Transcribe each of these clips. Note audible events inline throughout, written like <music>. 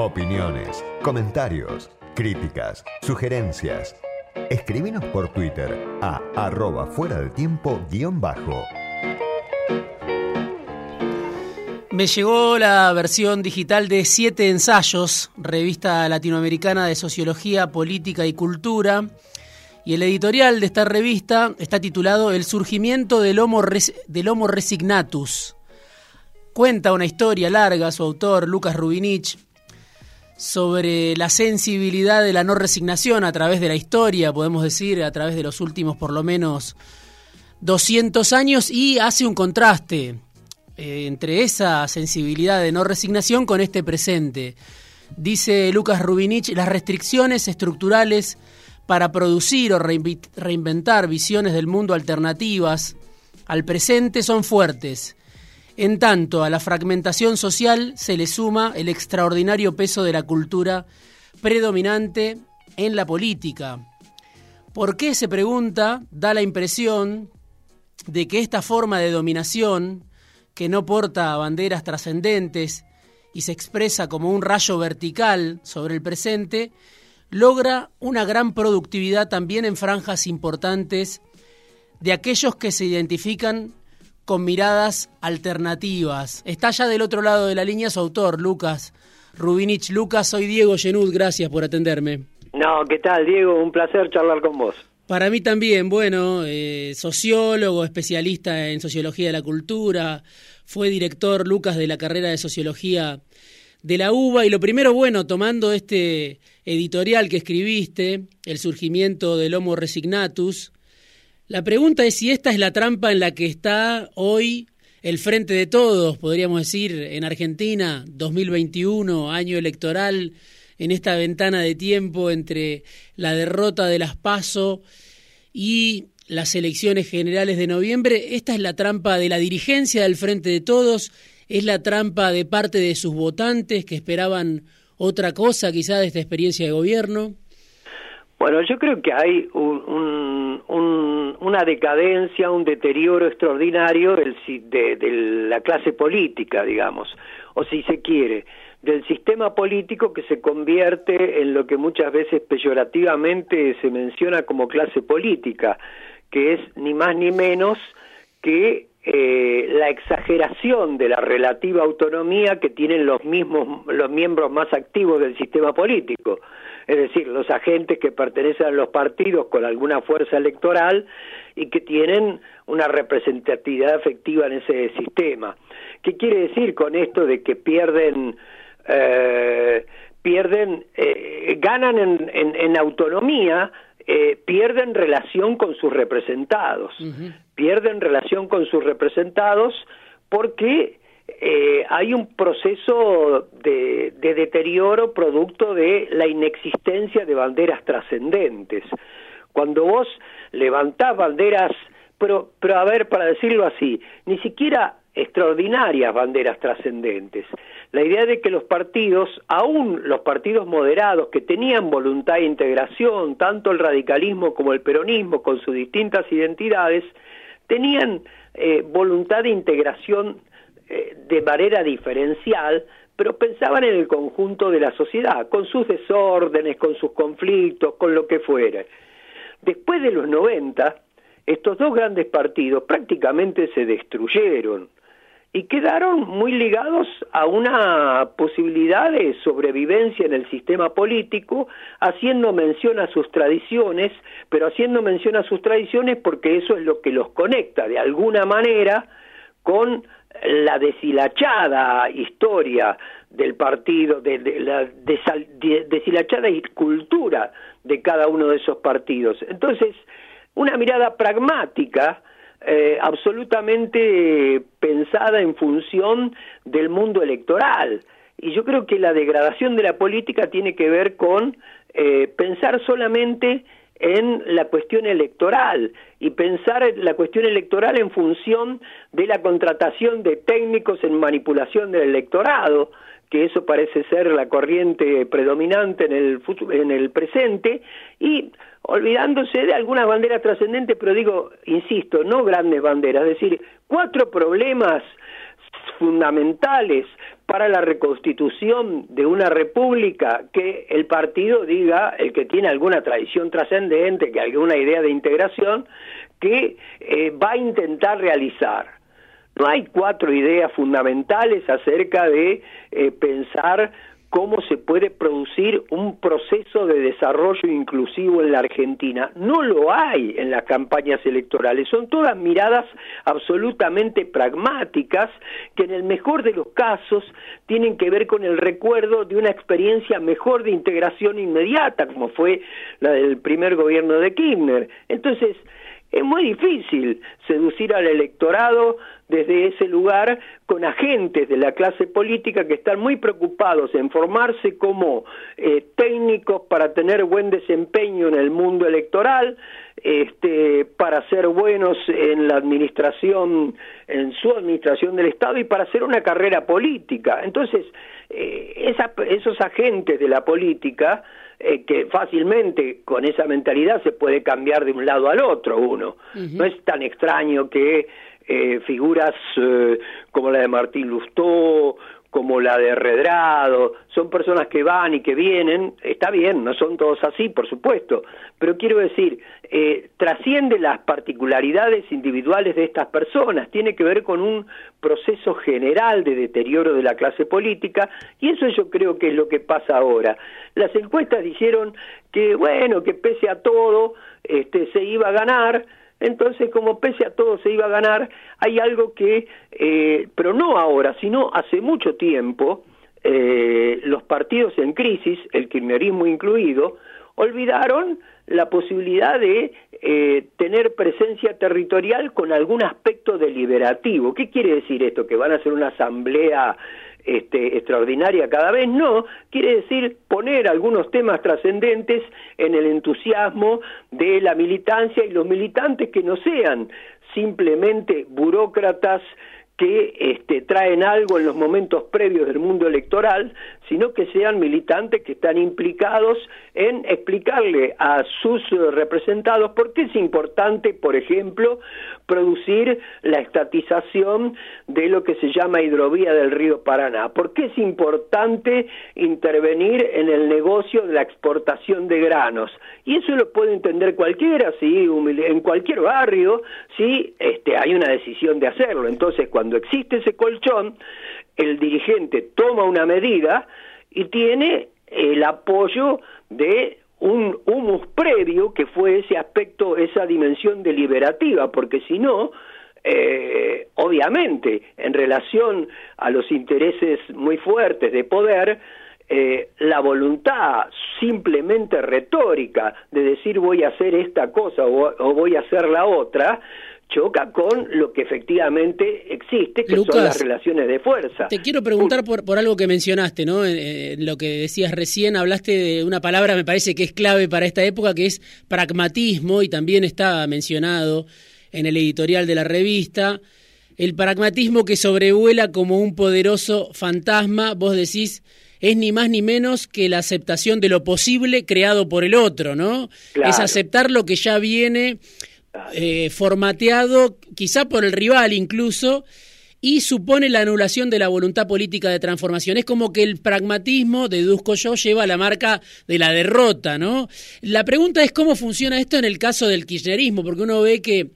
Opiniones, comentarios, críticas, sugerencias. Escribinos por Twitter a arroba fuera del tiempo guion bajo. Me llegó la versión digital de Siete Ensayos, revista latinoamericana de Sociología, Política y Cultura. Y el editorial de esta revista está titulado El surgimiento del homo resignatus. Cuenta una historia larga su autor, Lucas Rubinich, sobre la sensibilidad de la no resignación a través de la historia, podemos decir, a través de los últimos por lo menos 200 años y hace un contraste eh, entre esa sensibilidad de no resignación con este presente. Dice Lucas Rubinich, las restricciones estructurales para producir o reinventar visiones del mundo alternativas al presente son fuertes en tanto, a la fragmentación social se le suma el extraordinario peso de la cultura predominante en la política. ¿Por qué, se pregunta, da la impresión de que esta forma de dominación, que no porta banderas trascendentes y se expresa como un rayo vertical sobre el presente, logra una gran productividad también en franjas importantes de aquellos que se identifican con miradas alternativas. Está ya del otro lado de la línea su autor, Lucas Rubinich. Lucas, soy Diego Genud, gracias por atenderme. No, ¿qué tal, Diego? Un placer charlar con vos. Para mí también, bueno, eh, sociólogo, especialista en sociología de la cultura, fue director Lucas de la carrera de sociología de la UBA y lo primero, bueno, tomando este editorial que escribiste, El surgimiento del Homo Resignatus, la pregunta es si esta es la trampa en la que está hoy el frente de todos, podríamos decir, en Argentina, 2021, año electoral, en esta ventana de tiempo entre la derrota de las PASO y las elecciones generales de noviembre. Esta es la trampa de la dirigencia del frente de todos, es la trampa de parte de sus votantes que esperaban otra cosa quizá de esta experiencia de gobierno. Bueno, yo creo que hay una decadencia, un deterioro extraordinario de, de, la clase política, digamos, o si se quiere, del sistema político que se convierte en lo que muchas veces peyorativamente se menciona como clase política, que es ni más ni menos que eh, la exageración de la relativa autonomía que tienen los mismos los miembros más activos del sistema político. Es decir, los agentes que pertenecen a los partidos con alguna fuerza electoral y que tienen una representatividad efectiva en ese sistema. ¿Qué quiere decir con esto de que pierden, eh, pierden, eh, ganan en, en, autonomía, eh, pierden relación con sus representados, pierden relación con sus representados porque eh, hay un proceso de, deterioro producto de la inexistencia de banderas trascendentes. Cuando vos levantás banderas, pero, pero a ver, para decirlo así, ni siquiera extraordinarias banderas trascendentes. La idea de que los partidos, aún los partidos moderados que tenían voluntad de integración, tanto el radicalismo como el peronismo con sus distintas identidades, tenían eh, voluntad de integración eh, de manera diferencial, pero pensaban en el conjunto de la sociedad, con sus desórdenes, con sus conflictos, con lo que fuera. Después de los 90, estos dos grandes partidos prácticamente se destruyeron y quedaron muy ligados a una posibilidad de sobrevivencia en el sistema político, haciendo mención a sus tradiciones, pero haciendo mención a sus tradiciones porque eso es lo que los conecta de alguna manera con la deshilachada historia del partido, de, la deshilachada cultura de cada uno de esos partidos. Entonces, una mirada pragmática, eh, absolutamente pensada en función del mundo electoral. Y yo creo que la degradación de la política tiene que ver con eh, pensar solamente en la cuestión electoral y pensar la cuestión electoral en función de la contratación de técnicos en manipulación del electorado, que eso parece ser la corriente predominante en el, en el presente, y olvidándose de algunas banderas trascendentes, pero digo, insisto, no grandes banderas, es decir, cuatro problemas fundamentales para la reconstitución de una república que el partido diga, el que tiene alguna tradición trascendente, que alguna idea de integración, que eh, va a intentar realizar. No hay cuatro ideas fundamentales acerca de eh, pensar cómo se puede producir un proceso de desarrollo inclusivo en la Argentina. No lo hay en las campañas electorales, son todas miradas absolutamente pragmáticas que en el mejor de los casos tienen que ver con el recuerdo de una experiencia mejor de integración inmediata, como fue la del primer gobierno de Kirchner. Entonces, es muy difícil seducir al electorado desde ese lugar con agentes de la clase política que están muy preocupados en formarse como eh, técnicos para tener buen desempeño en el mundo electoral, este, para ser buenos en la administración, en su administración del Estado y para hacer una carrera política. Entonces, eh, esos agentes de la política eh, que fácilmente con esa mentalidad se puede cambiar de un lado al otro uno. No es tan extraño que eh, figuras eh, como la de Martín Lustó, como la de Redrado, son personas que van y que vienen, está bien, no son todos así, por supuesto, pero quiero decir, eh, trasciende las particularidades individuales de estas personas, tiene que ver con un proceso general de deterioro de la clase política, y eso yo creo que es lo que pasa ahora. Las encuestas dijeron que, bueno, que pese a todo, este, se iba a ganar, entonces, como pese a todo se iba a ganar, hay algo que, eh, pero no ahora, sino hace mucho tiempo, eh, los partidos en crisis, el kirchnerismo incluido, olvidaron la posibilidad de eh, tener presencia territorial con algún aspecto deliberativo. ¿Qué quiere decir esto? ¿Que van a hacer una asamblea este, extraordinaria cada vez, no, quiere decir poner algunos temas trascendentes en el entusiasmo de la militancia y los militantes que no sean simplemente burócratas que este, traen algo en los momentos previos del mundo electoral, sino que sean militantes que están implicados en explicarle a sus representados por qué es importante, por ejemplo, producir la estatización de lo que se llama hidrovía del río Paraná, por qué es importante intervenir en el negocio de la exportación de granos. Y eso lo puede entender cualquiera, si en cualquier barrio, si este, hay una decisión de hacerlo. Entonces, cuando existe ese colchón, el dirigente toma una medida y tiene el apoyo de un humus previo que fue ese aspecto, esa dimensión deliberativa, porque si no, eh, obviamente, en relación a los intereses muy fuertes de poder, eh, la voluntad simplemente retórica de decir voy a hacer esta cosa o voy a hacer la otra, choca con lo que efectivamente existe, que son las relaciones de fuerza. Te quiero preguntar por, por algo que mencionaste, ¿no? lo que decías recién, hablaste de una palabra, me parece que es clave para esta época, que es pragmatismo, y también está mencionado en el editorial de la revista. El pragmatismo que sobrevuela como un poderoso fantasma, vos decís, es ni más ni menos que la aceptación de lo posible creado por el otro, ¿no? Es aceptar lo que ya viene eh, formateado quizá por el rival incluso, y supone la anulación de la voluntad política de transformación. Es como que el pragmatismo, deduzco yo, lleva la marca de la derrota, ¿no? La pregunta es cómo funciona esto en el caso del kirchnerismo, porque uno ve que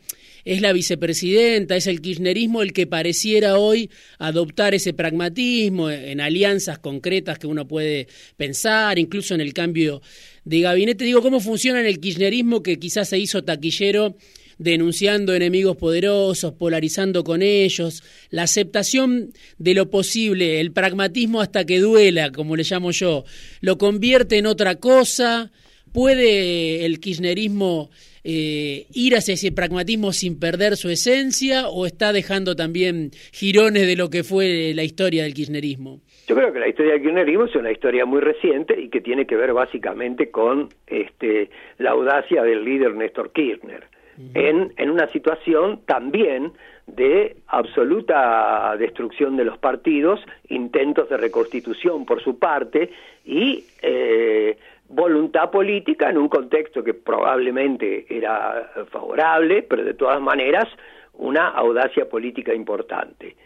es la vicepresidenta, es el kirchnerismo el que pareciera hoy adoptar ese pragmatismo en alianzas concretas que uno puede pensar, incluso en el cambio de gabinete. Digo, ¿cómo funciona en el kirchnerismo que quizás se hizo taquillero denunciando enemigos poderosos, polarizando con ellos, la aceptación de lo posible, el pragmatismo hasta que duela, como le llamo yo, lo convierte en otra cosa, puede el kirchnerismo eh, ir hacia ese pragmatismo sin perder su esencia o está dejando también girones de lo que fue la historia del kirchnerismo? Yo creo que la historia del kirchnerismo es una historia muy reciente y que tiene que ver básicamente con este, la audacia del líder Néstor Kirchner, en, en una situación también de absoluta destrucción de los partidos, intentos de reconstitución por su parte y eh, voluntad política en un contexto que probablemente era favorable, pero de todas maneras una audacia política importante.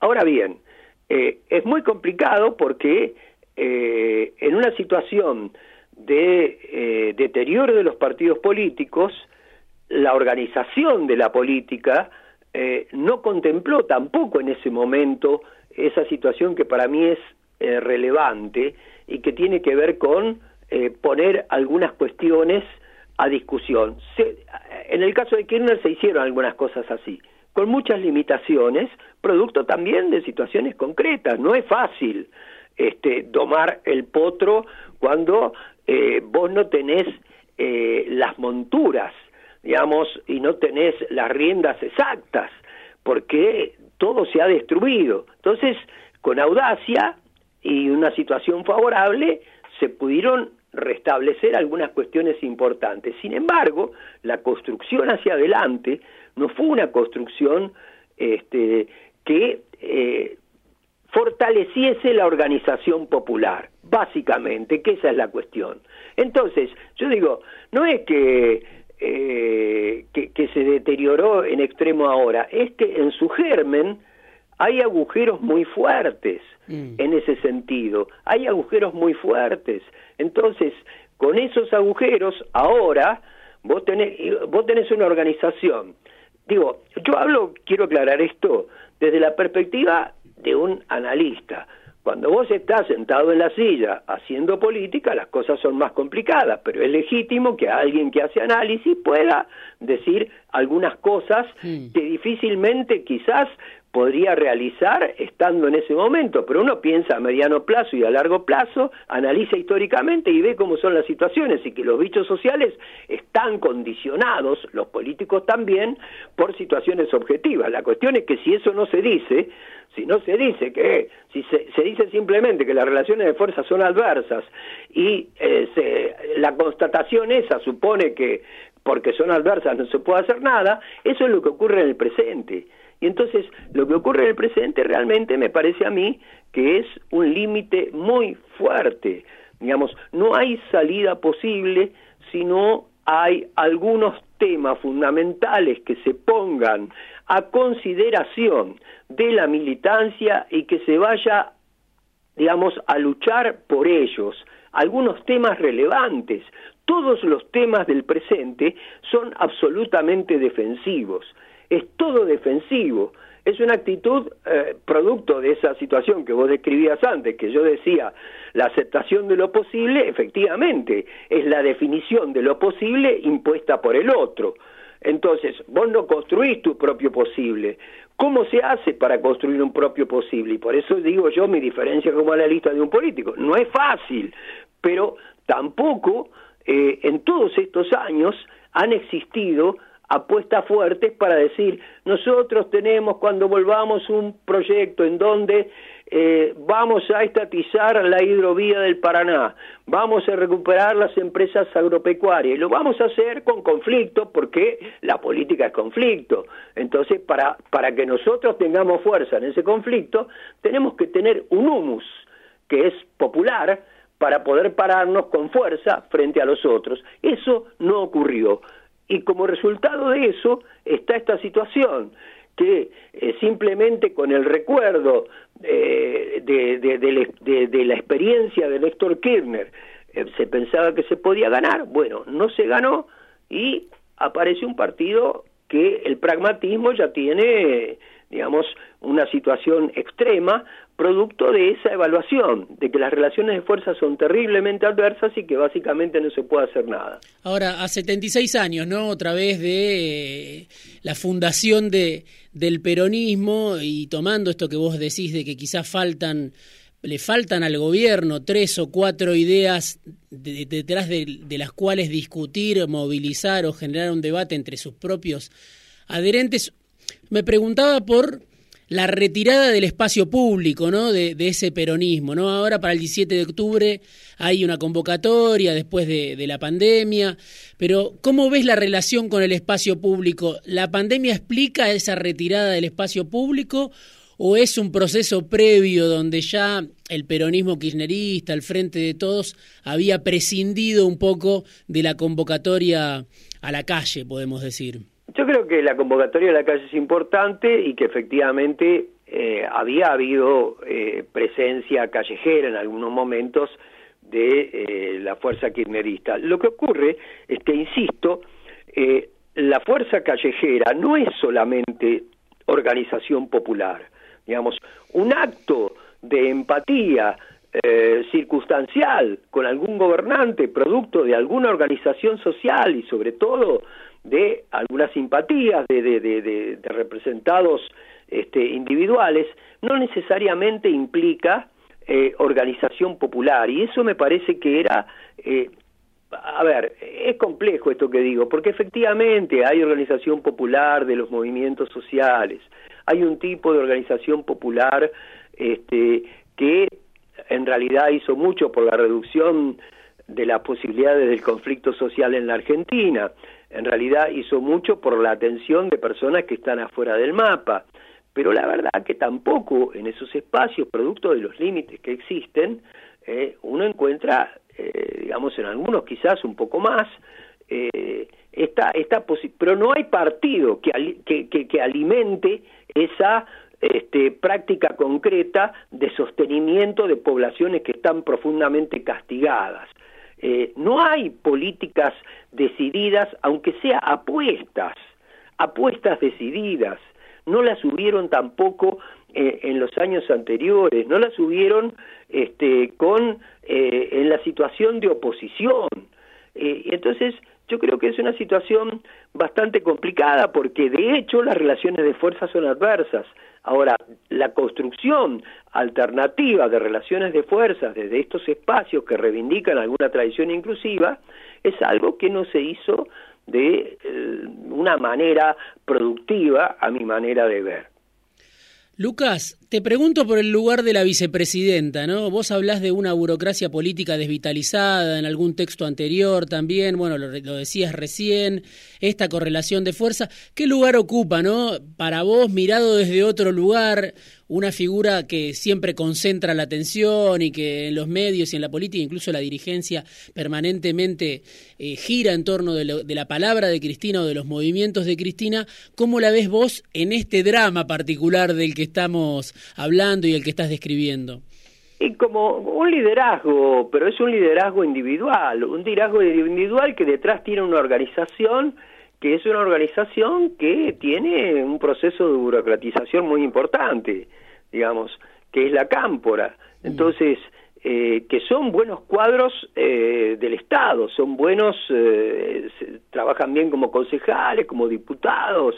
Ahora bien, eh, es muy complicado porque eh, en una situación de eh, deterioro de los partidos políticos, la organización de la política no contempló tampoco en ese momento esa situación que para mí es relevante y que tiene que ver con poner algunas cuestiones a discusión. en el caso de Kirchner se hicieron algunas cosas así, con muchas limitaciones, producto también de situaciones concretas. No es fácil este, domar el potro cuando eh, vos no tenés eh, las monturas, digamos, y no tenés las riendas exactas, porque todo se ha destruido. Entonces, con audacia y una situación favorable, se pudieron restablecer algunas cuestiones importantes. Sin embargo, la construcción hacia adelante no fue una construcción este, que eh, fortaleciese la organización popular, básicamente, que esa es la cuestión. Entonces, yo digo, no es que, eh, que, que se deterioró en extremo ahora, es que en su germen hay agujeros muy fuertes mm. en ese sentido, hay agujeros muy fuertes. Entonces, con esos agujeros, ahora vos tenés, vos tenés una organización. Digo, yo hablo, quiero aclarar esto, desde la perspectiva de un analista. Cuando vos estás sentado en la silla haciendo política, las cosas son más complicadas, pero es legítimo que alguien que hace análisis pueda decir algunas cosas que difícilmente quizás podría realizar estando en ese momento, pero uno piensa a mediano plazo y a largo plazo, analiza históricamente y ve cómo son las situaciones y que los bichos sociales están condicionados, los políticos también, por situaciones objetivas. La cuestión es que si eso no se dice, si no se dice que, si se, dice simplemente que las relaciones de fuerza son adversas y eh, la constatación esa supone que porque son adversas no se puede hacer nada, eso es lo que ocurre en el presente. Y entonces lo que ocurre en el presente realmente me parece a mí que es un límite muy fuerte. Digamos, no hay salida posible si no hay algunos temas fundamentales que se pongan a consideración de la militancia y que se vaya, digamos, a luchar por ellos. Algunos temas relevantes. Todos los temas del presente son absolutamente defensivos es todo defensivo. Es una actitud eh, producto de esa situación que vos describías antes, que yo decía, la aceptación de lo posible, efectivamente, es la definición de lo posible impuesta por el otro. Entonces, vos no construís tu propio posible. ¿Cómo se hace para construir un propio posible? Y por eso digo yo mi diferencia como analista de un político. No es fácil, pero tampoco eh, en todos estos años han existido apuestas fuertes para decir, nosotros tenemos cuando volvamos un proyecto en donde eh, vamos a estatizar la hidrovía del Paraná, vamos a recuperar las empresas agropecuarias, y lo vamos a hacer con conflicto porque la política es conflicto. Entonces, para, para que nosotros tengamos fuerza en ese conflicto, tenemos que tener un humus que es popular para poder pararnos con fuerza frente a los otros. Eso no ocurrió. Y como resultado de eso está esta situación, que eh, simplemente con el recuerdo eh, de, la experiencia de Néstor Kirchner eh, se pensaba que se podía ganar, bueno, no se ganó y aparece un partido que el pragmatismo ya tiene, digamos, una situación extrema, producto de esa evaluación, de que las relaciones de fuerza son terriblemente adversas y que básicamente no se puede hacer nada. Ahora, a 76 años, ¿no? Otra vez de eh, la fundación de, del peronismo y tomando esto que vos decís de que quizás faltan le faltan al gobierno tres o cuatro ideas detrás de, de, las cuales discutir, movilizar o generar un debate entre sus propios adherentes. Me preguntaba por la retirada del espacio público, ¿no? De, ese peronismo, ¿no? Ahora para el 17 de octubre hay una convocatoria después de, de, la pandemia, pero ¿cómo ves la relación con el espacio público? ¿La pandemia explica esa retirada del espacio público o es un proceso previo donde ya el peronismo kirchnerista, el frente de todos, había prescindido un poco de la convocatoria a la calle, podemos decir? Yo creo que la convocatoria de la calle es importante y que efectivamente eh, había habido eh, presencia callejera en algunos momentos de eh, la fuerza kirchnerista. Lo que ocurre es que, insisto, la fuerza callejera no es solamente organización popular, digamos, un acto de empatía circunstancial con algún gobernante, producto de alguna organización social y sobre todo de algunas simpatías de, de, de, representados este, individuales, no necesariamente implica eh, organización popular. Y eso me parece que era... Eh, a ver, es complejo esto que digo, porque efectivamente hay organización popular de los movimientos sociales, hay un tipo de organización popular este, que en realidad hizo mucho por la reducción de las posibilidades del conflicto social en la Argentina, en realidad hizo mucho por la atención de personas que están afuera del mapa, pero la verdad que tampoco en esos espacios, producto de los límites que existen, eh, uno encuentra, eh, digamos, en algunos quizás un poco más, eh, esta, esta pero no hay partido que, que, que, alimente esa este, práctica concreta de sostenimiento de poblaciones que están profundamente castigadas. Eh, no hay políticas decididas, aunque sea apuestas, apuestas decididas no las hubieron tampoco eh, en los años anteriores, no las hubieron este, con, eh, en la situación de oposición. Eh, entonces yo creo que es una situación bastante complicada porque de hecho las relaciones de fuerza son adversas. Ahora, la construcción alternativa de relaciones de fuerzas desde estos espacios que reivindican alguna tradición inclusiva es algo que no se hizo de eh, una manera productiva a mi manera de ver. Lucas, te pregunto por el lugar de la vicepresidenta, ¿no? Vos hablás de una burocracia política desvitalizada en algún texto anterior también, bueno, lo, lo, decías recién, esta correlación de fuerza. ¿Qué lugar ocupa, no? Para vos, mirado desde otro lugar, una figura que siempre concentra la atención y que en los medios y en la política, incluso la dirigencia, permanentemente eh, gira en torno de, de, la palabra de Cristina o de los movimientos de Cristina. ¿Cómo la ves vos en este drama particular del que estamos hablando y el que estás describiendo? Y como un liderazgo, pero es un liderazgo individual, un liderazgo individual que detrás tiene una organización que es una organización que tiene un proceso de burocratización muy importante, digamos, que es la cámpora. Entonces, eh, que son buenos cuadros eh, del Estado, son buenos, eh, trabajan bien como concejales, como diputados,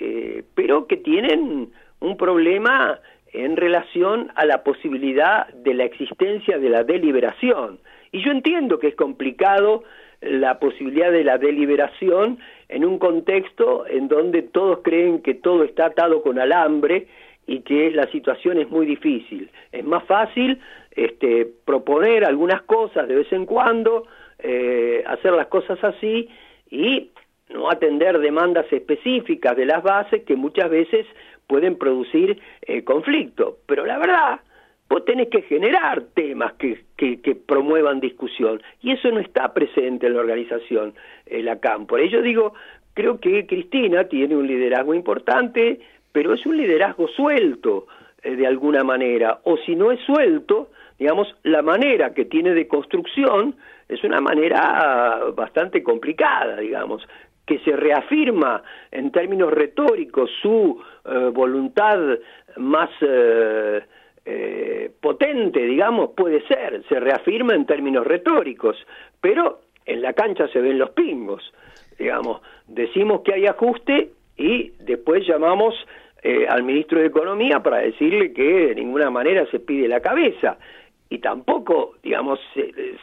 eh, pero que tienen un problema en relación a la posibilidad de la existencia de la deliberación. Y yo entiendo que es complicado la posibilidad de la deliberación en un contexto en donde todos creen que todo está atado con alambre y que la situación es muy difícil. Es más fácil este, proponer algunas cosas de vez en cuando, eh, hacer las cosas así y no atender demandas específicas de las bases que muchas veces pueden producir eh, conflicto. Pero la verdad vos tenés que generar temas que, promuevan discusión y eso no está presente en la organización en la CAM. Por ello digo, creo que Cristina tiene un liderazgo importante, pero es un liderazgo suelto eh, de alguna manera, o si no es suelto, digamos, la manera que tiene de construcción es una manera bastante complicada, digamos, que se reafirma en términos retóricos su eh, voluntad más... Eh, eh, potente, digamos, puede ser, se reafirma en términos retóricos, pero en la cancha se ven los pingos, digamos, decimos que hay ajuste y después llamamos eh, al ministro de Economía para decirle que de ninguna manera se pide la cabeza. Y tampoco, digamos,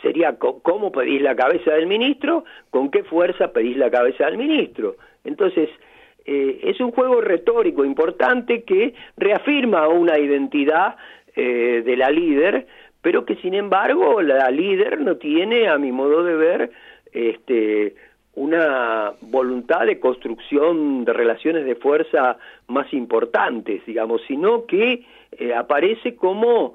sería cómo pedís la cabeza del ministro, con qué fuerza pedís la cabeza del ministro. Entonces, eh, es un juego retórico importante que reafirma una identidad eh, de la líder, pero que sin embargo la líder no tiene, a mi modo de ver, este, una voluntad de construcción de relaciones de fuerza más importantes, digamos, sino que eh, aparece como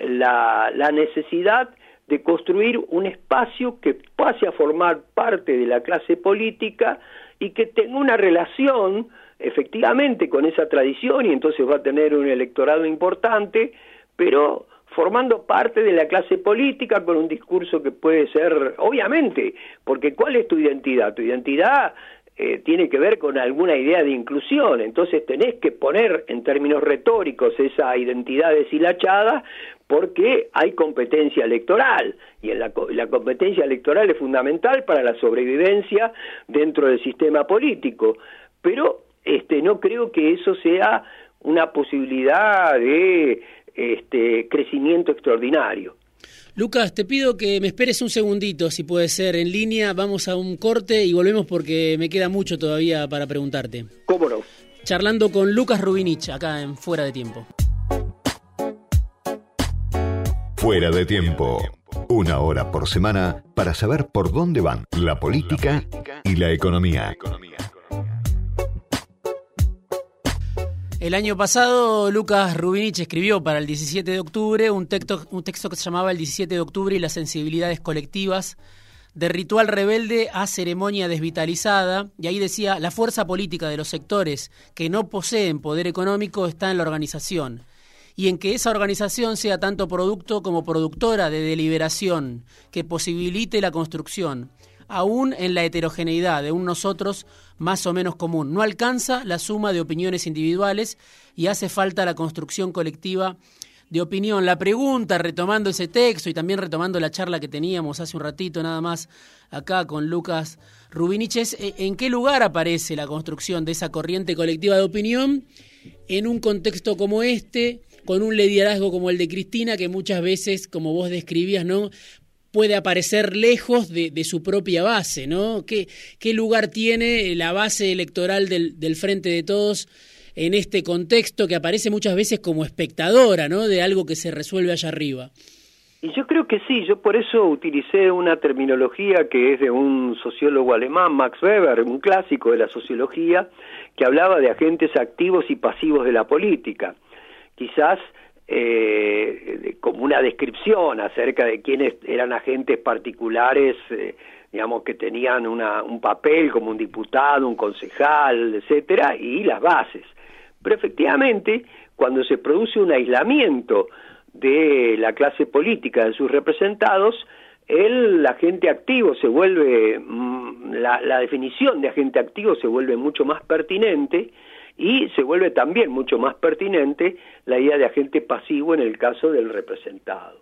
la, la necesidad de construir un espacio que pase a formar parte de la clase política y que tenga una relación efectivamente con esa tradición y entonces va a tener un electorado importante, pero formando parte de la clase política con un discurso que puede ser, obviamente, porque ¿cuál es tu identidad? Tu identidad eh, tiene que ver con alguna idea de inclusión, entonces tenés que poner en términos retóricos esa identidad deshilachada porque hay competencia electoral. Y en la, la competencia electoral es fundamental para la sobrevivencia dentro del sistema político, pero este, no creo que eso sea una posibilidad de este, crecimiento extraordinario. Lucas, te pido que me esperes un segundito, si puede ser, en línea. Vamos a un corte y volvemos porque me queda mucho todavía para preguntarte. ¿Cómo no? Charlando con Lucas Rubinich, acá en Fuera de Tiempo. Fuera de Tiempo. Una hora por semana para saber por dónde van la política y la economía. El año pasado, Lucas Rubinich escribió para el 17 de octubre un texto, que se llamaba El 17 de octubre y las sensibilidades colectivas, de ritual rebelde a ceremonia desvitalizada, y ahí decía, la fuerza política de los sectores que no poseen poder económico está en la organización, y en que esa organización sea tanto producto como productora de deliberación, que posibilite la construcción, aún en la heterogeneidad de un nosotros más o menos común. No alcanza la suma de opiniones individuales y hace falta la construcción colectiva de opinión. La pregunta, retomando ese texto y también retomando la charla que teníamos hace un ratito nada más acá con Lucas Rubinich, es eh, en qué lugar aparece la construcción de esa corriente colectiva de opinión en un contexto como este, con un liderazgo como el de Cristina, que muchas veces, como vos describías, ¿no? Puede aparecer lejos de, su propia base, ¿no? ¿Qué, ¿Qué, lugar tiene la base electoral del, del, Frente de Todos en este contexto que aparece muchas veces como espectadora, ¿no? De algo que se resuelve allá arriba. Y yo creo que sí, yo por eso utilicé una terminología que es de un sociólogo alemán, Max Weber, un clásico de la sociología, que hablaba de agentes activos y pasivos de la política. Quizás eh, como una descripción acerca de quiénes eran agentes particulares, eh, digamos, que tenían una, un papel como un diputado, un concejal, etcétera, y las bases. Pero efectivamente, cuando se produce un aislamiento de la clase política, de sus representados, el agente activo se vuelve, mm, la, la definición de agente activo se vuelve mucho más pertinente, y se vuelve también mucho más pertinente la idea de agente pasivo en el caso del representado.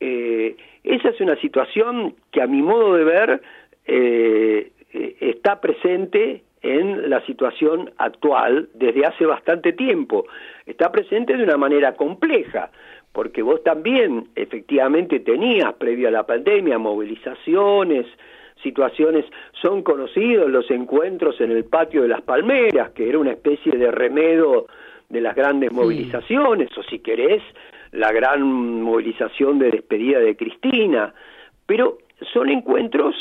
Eh, esa es una situación que a mi modo de ver eh, eh, está presente en la situación actual desde hace bastante tiempo. Está presente de una manera compleja, porque vos también efectivamente tenías, previo a la pandemia, movilizaciones, situaciones, son conocidos los encuentros en el patio de las palmeras, que era una especie de remedo de las grandes movilizaciones, o si querés, la gran movilización de despedida de Cristina, pero son encuentros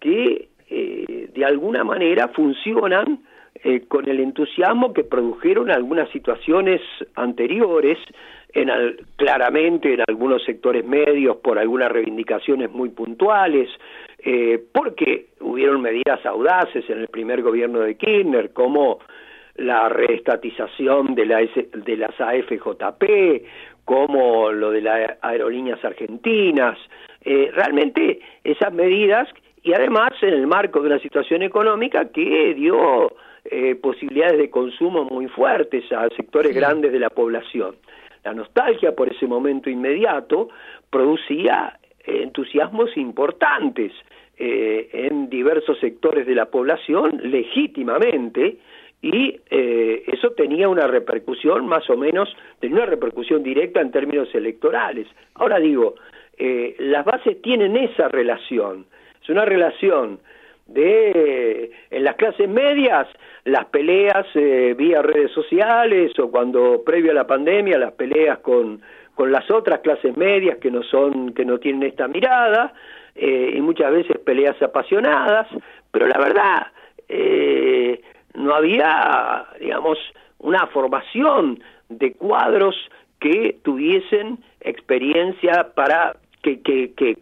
que eh, de alguna manera funcionan eh, con el entusiasmo que produjeron algunas situaciones anteriores, en claramente en algunos sectores medios por algunas reivindicaciones muy puntuales, eh, porque hubieron medidas audaces en el primer gobierno de Kirchner, como la reestatización de, la de las AFJP, como lo de las aerolíneas argentinas, eh, realmente esas medidas y además en el marco de una situación económica que dio eh, posibilidades de consumo muy fuertes a sectores grandes de la población. La nostalgia por ese momento inmediato producía entusiasmos importantes eh, en diversos sectores de la población legítimamente y eh, eso tenía una repercusión más o menos, tenía una repercusión directa en términos electorales. Ahora digo, eh, las bases tienen esa relación, es una relación de en las clases medias las peleas eh, vía redes sociales o cuando previo a la pandemia las peleas con con las otras clases medias que no son que no tienen esta mirada eh, y muchas veces peleas apasionadas pero la verdad eh, no había digamos una formación de cuadros que tuviesen experiencia para que que que,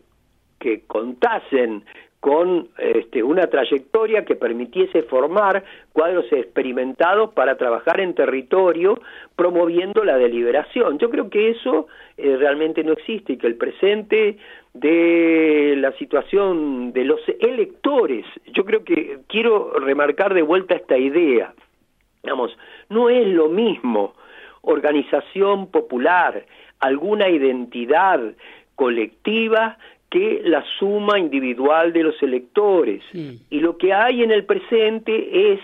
que contasen con este, una trayectoria que permitiese formar cuadros experimentados para trabajar en territorio promoviendo la deliberación. Yo creo que eso eh, realmente no existe y que el presente de la situación de los electores, yo creo que quiero remarcar de vuelta esta idea, digamos, no es lo mismo organización popular, alguna identidad colectiva que la suma individual de los electores. Y lo que hay en el presente es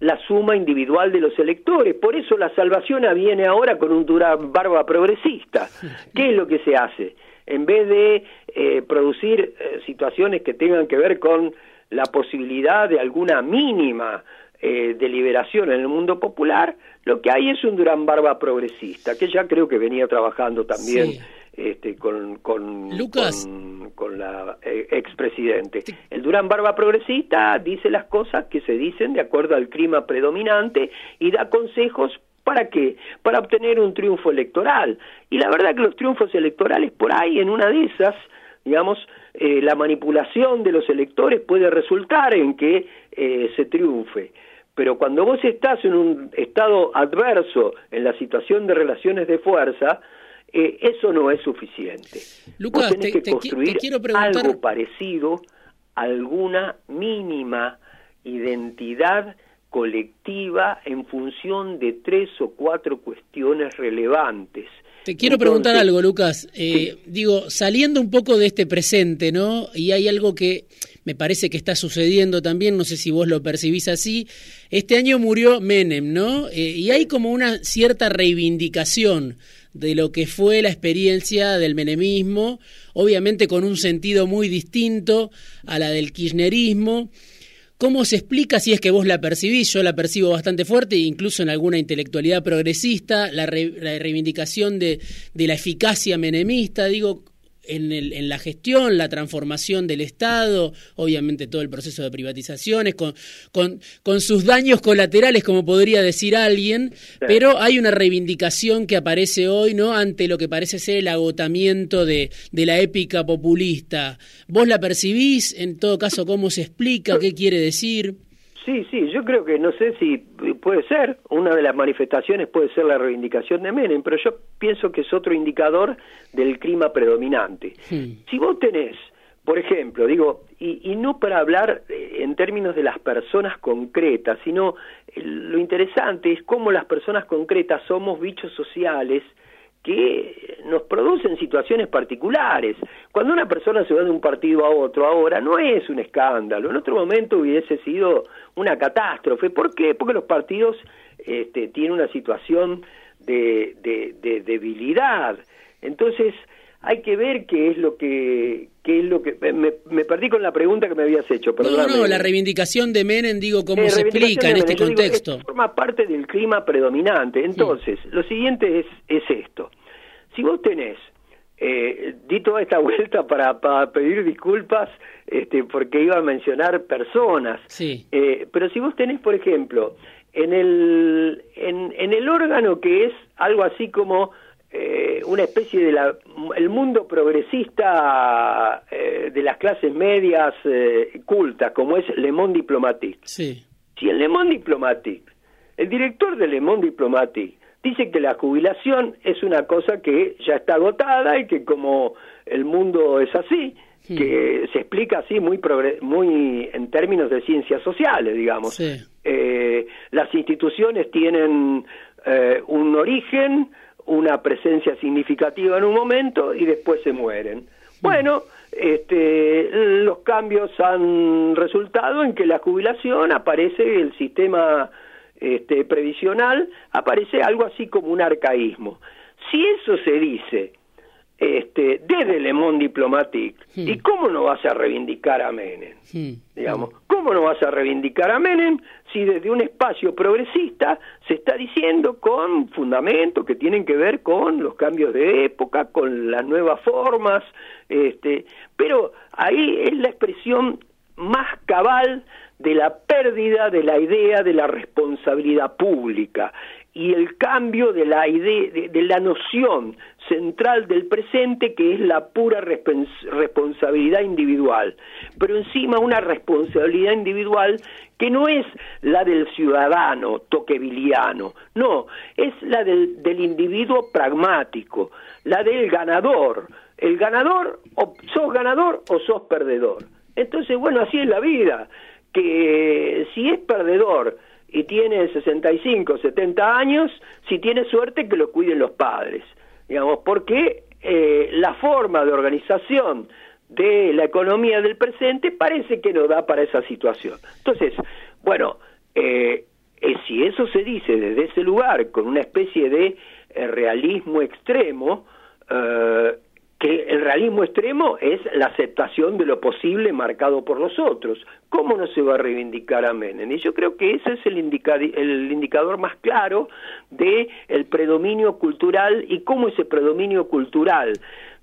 la suma individual de los electores. Por eso la salvación viene ahora con un Durán Barba progresista. ¿Qué es lo que se hace? En vez de eh, producir eh, situaciones que tengan que ver con la posibilidad de alguna mínima eh, deliberación en el mundo popular, lo que hay es un Durán Barba progresista, que ya creo que venía trabajando también este, con, con, con, la eh, expresidente. El Durán Barba Progresista dice las cosas que se dicen de acuerdo al clima predominante y da consejos ¿Para qué? Para obtener un triunfo electoral. Y la verdad que los triunfos electorales por ahí, en una de esas, digamos, eh, la manipulación de los electores puede resultar en que eh, se triunfe. Pero cuando vos estás en un estado adverso en la situación de relaciones de fuerza, eh, eso no es suficiente. Lucas, tenés que construir algo parecido, alguna mínima identidad colectiva en función de tres o cuatro cuestiones relevantes. Te quiero preguntar algo, Lucas. Eh, digo, saliendo un poco de este presente, ¿no? Y hay algo que me parece que está sucediendo también, no sé si vos lo percibís así. Este año murió Menem, ¿no? Eh, y hay como una cierta reivindicación de lo que fue la experiencia del menemismo, obviamente con un sentido muy distinto a la del kirchnerismo. ¿Cómo se explica si es que vos la percibís? Yo la percibo bastante fuerte, incluso en alguna intelectualidad progresista, la, reivindicación de, de, la eficacia menemista. Digo, en, el, en, la gestión, la transformación del Estado, obviamente todo el proceso de privatizaciones, con, con, con sus daños colaterales, como podría decir alguien, pero hay una reivindicación que aparece hoy, ¿no? Ante lo que parece ser el agotamiento de, de la épica populista. ¿Vos la percibís? En todo caso, ¿cómo se explica? ¿Qué quiere decir? Sí, sí, yo creo que no sé si puede ser, una de las manifestaciones puede ser la reivindicación de Menem, pero yo pienso que es otro indicador del clima predominante. Si vos tenés, por ejemplo, digo, y, y, no para hablar eh, en términos de las personas concretas, sino eh, lo interesante es cómo las personas concretas somos bichos sociales, que nos producen situaciones particulares. Cuando una persona se va de un partido a otro ahora, no es un escándalo, en otro momento hubiese sido una catástrofe. ¿Por qué? Porque los partidos este, tienen una situación de, de, debilidad. Entonces, hay que ver qué es lo que qué es lo que me, perdí con la pregunta que me habías hecho no no la reivindicación de Menem digo cómo eh, se explica en este contexto forma parte del clima predominante. Entonces lo siguiente es es esto. Si vos tenés eh, di toda esta <laughs> vuelta para, para pedir disculpas este, porque iba a mencionar personas sí. eh, pero si vos tenés por ejemplo en el en, en el órgano que es algo así como eh, una especie de la el mundo progresista eh, de las clases medias eh, cultas como es Le Monde Diplomatique sí. si en Le Monde Diplomatique el director de Le Monde Diplomatique dice que la jubilación es una cosa que ya está agotada y que como el mundo es así que se explica así muy muy en términos de ciencias sociales digamos sí. las instituciones tienen un origen una presencia significativa en un momento y después se mueren. Bueno, este, los cambios han resultado en que la jubilación aparece, el sistema este, previsional aparece algo así como un arcaísmo. Si eso se dice este, desde Le Monde Diplomatique. ¿Y cómo no vas a reivindicar a Menem? Digamos, ¿cómo no vas a reivindicar a Menem si desde un espacio progresista se está diciendo con fundamentos que tienen que ver con los cambios de época, con las nuevas formas, este, pero ahí es la expresión más cabal de la pérdida de la idea de la responsabilidad pública. Y el cambio de la idea, de, la noción central del presente que es la pura responsabilidad individual, pero encima una responsabilidad individual que no es la del ciudadano toqueviliano, no, es la del, del individuo pragmático, la del ganador. El ganador, o sos ganador o sos perdedor. Entonces, bueno, así es la vida, que si es perdedor, y tiene 65, 70 años, si tiene suerte que lo cuiden los padres, digamos, porque eh, la forma de organización de la economía del presente parece que no da para esa situación. Entonces, bueno, eh, eh, si eso se dice desde ese lugar con una especie de realismo extremo, realismo extremo es la aceptación de lo posible marcado por los otros. ¿Cómo no se va a reivindicar a Menem? Y yo creo que ese es el, el indicador más claro de el predominio cultural y cómo ese predominio cultural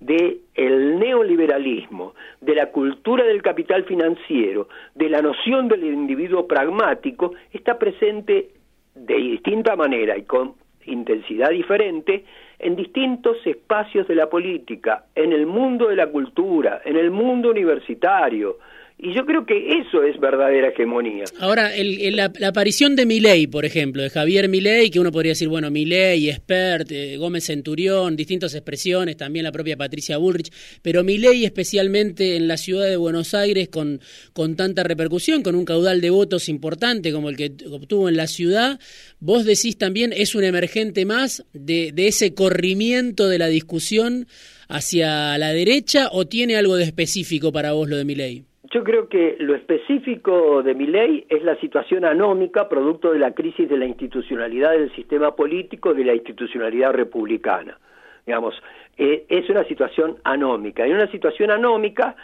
de el neoliberalismo, de la cultura del capital financiero, de la noción del individuo pragmático, está presente de distinta manera y con intensidad diferente en distintos espacios de la política, en el mundo de la cultura, en el mundo universitario, y yo creo que eso es verdadera hegemonía. Ahora, la, aparición de Milei, por ejemplo, de Javier Milei, que uno podría decir, bueno, Milei, Expert, eh, Gómez Centurión, distintas expresiones, también la propia Patricia Bullrich, pero Milei especialmente en la ciudad de Buenos Aires con, con tanta repercusión, con un caudal de votos importante como el que obtuvo en la ciudad, vos decís también es un emergente más de, de ese corrimiento de la discusión hacia la derecha o tiene algo de específico para vos lo de Milei? Yo creo que lo específico de mi ley es la situación anómica producto de la crisis de la institucionalidad del sistema político, de la institucionalidad republicana. Digamos, eh, es una situación anómica. En una situación anómica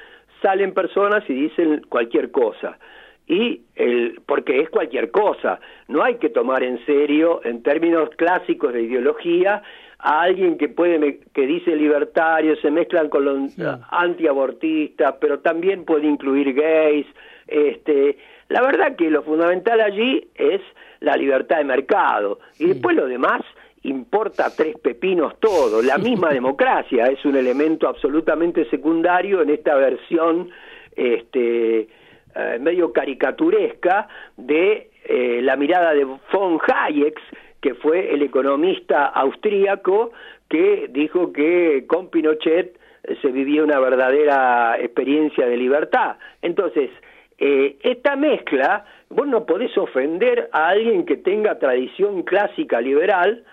salen personas y dicen cualquier cosa. Y el, porque es cualquier cosa, no hay que tomar en serio, en términos clásicos de ideología, a alguien que puede que dice libertario, se mezclan con los antiabortistas, pero también puede incluir gays. Este, la verdad que lo fundamental allí es la libertad de mercado y después lo demás importa tres pepinos todo. La misma <laughs> democracia es un elemento absolutamente secundario en esta versión este, eh, medio caricaturesca de eh, la mirada de von Hayek que fue el economista austríaco que dijo que con Pinochet se vivía una verdadera experiencia de libertad. Entonces, eh, esta mezcla, vos no podés ofender a alguien que tenga tradición clásica liberal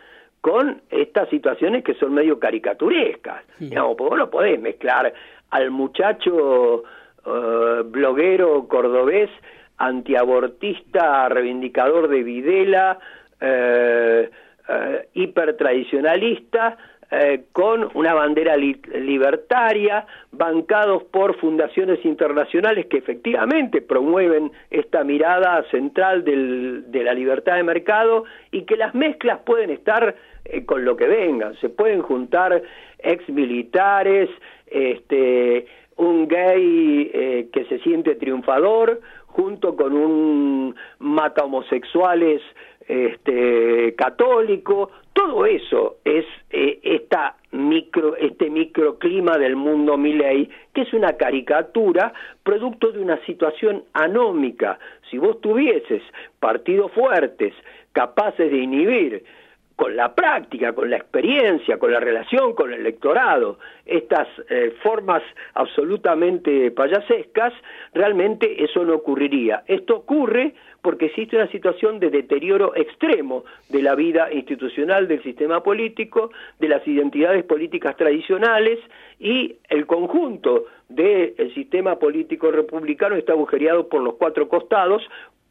con estas situaciones que son medio caricaturescas. Digamos, vos no podés mezclar al muchacho eh, bloguero cordobés antiabortista, reivindicador de Videla, eh, eh, hipertradicionalista, eh, con una bandera libertaria, bancados por fundaciones internacionales que efectivamente promueven esta mirada central de la libertad de mercado y que las mezclas pueden estar eh, con lo que vengan, se pueden juntar ex militares, este, un gay que se siente triunfador, junto con un mata homosexuales este, católico, todo eso es eh, esta micro, este microclima del mundo Milei, que es una caricatura producto de una situación anómica. Si vos tuvieses partidos fuertes, capaces de inhibir con la práctica, con la experiencia, con la relación con el electorado, estas eh, formas absolutamente payasescas, realmente eso no ocurriría. Esto ocurre porque existe una situación de deterioro extremo de la vida institucional del sistema político, de las identidades políticas tradicionales y el conjunto del sistema político republicano está agujereado por los cuatro costados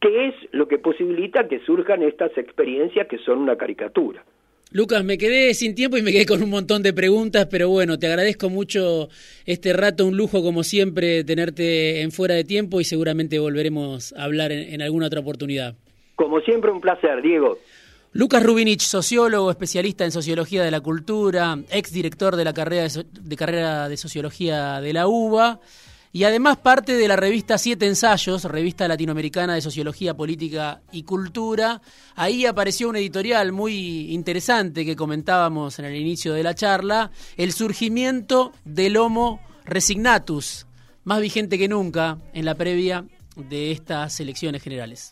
¿Qué es lo que posibilita que surjan estas experiencias que son una caricatura. Lucas, me quedé sin tiempo y me quedé con un montón de preguntas, pero bueno, te agradezco mucho este rato, un lujo como siempre tenerte en fuera de tiempo y seguramente volveremos a hablar en, alguna otra oportunidad. Como siempre, un placer, Diego. Lucas Rubinich, sociólogo, especialista en sociología de la cultura, ex director de la carrera de, de carrera de sociología de la UBA y además parte de la revista Siete Ensayos, revista latinoamericana de Sociología, Política y Cultura. Ahí apareció un editorial muy interesante que comentábamos en el inicio de la charla, el surgimiento del Homo Resignatus, más vigente que nunca en la previa de estas elecciones generales.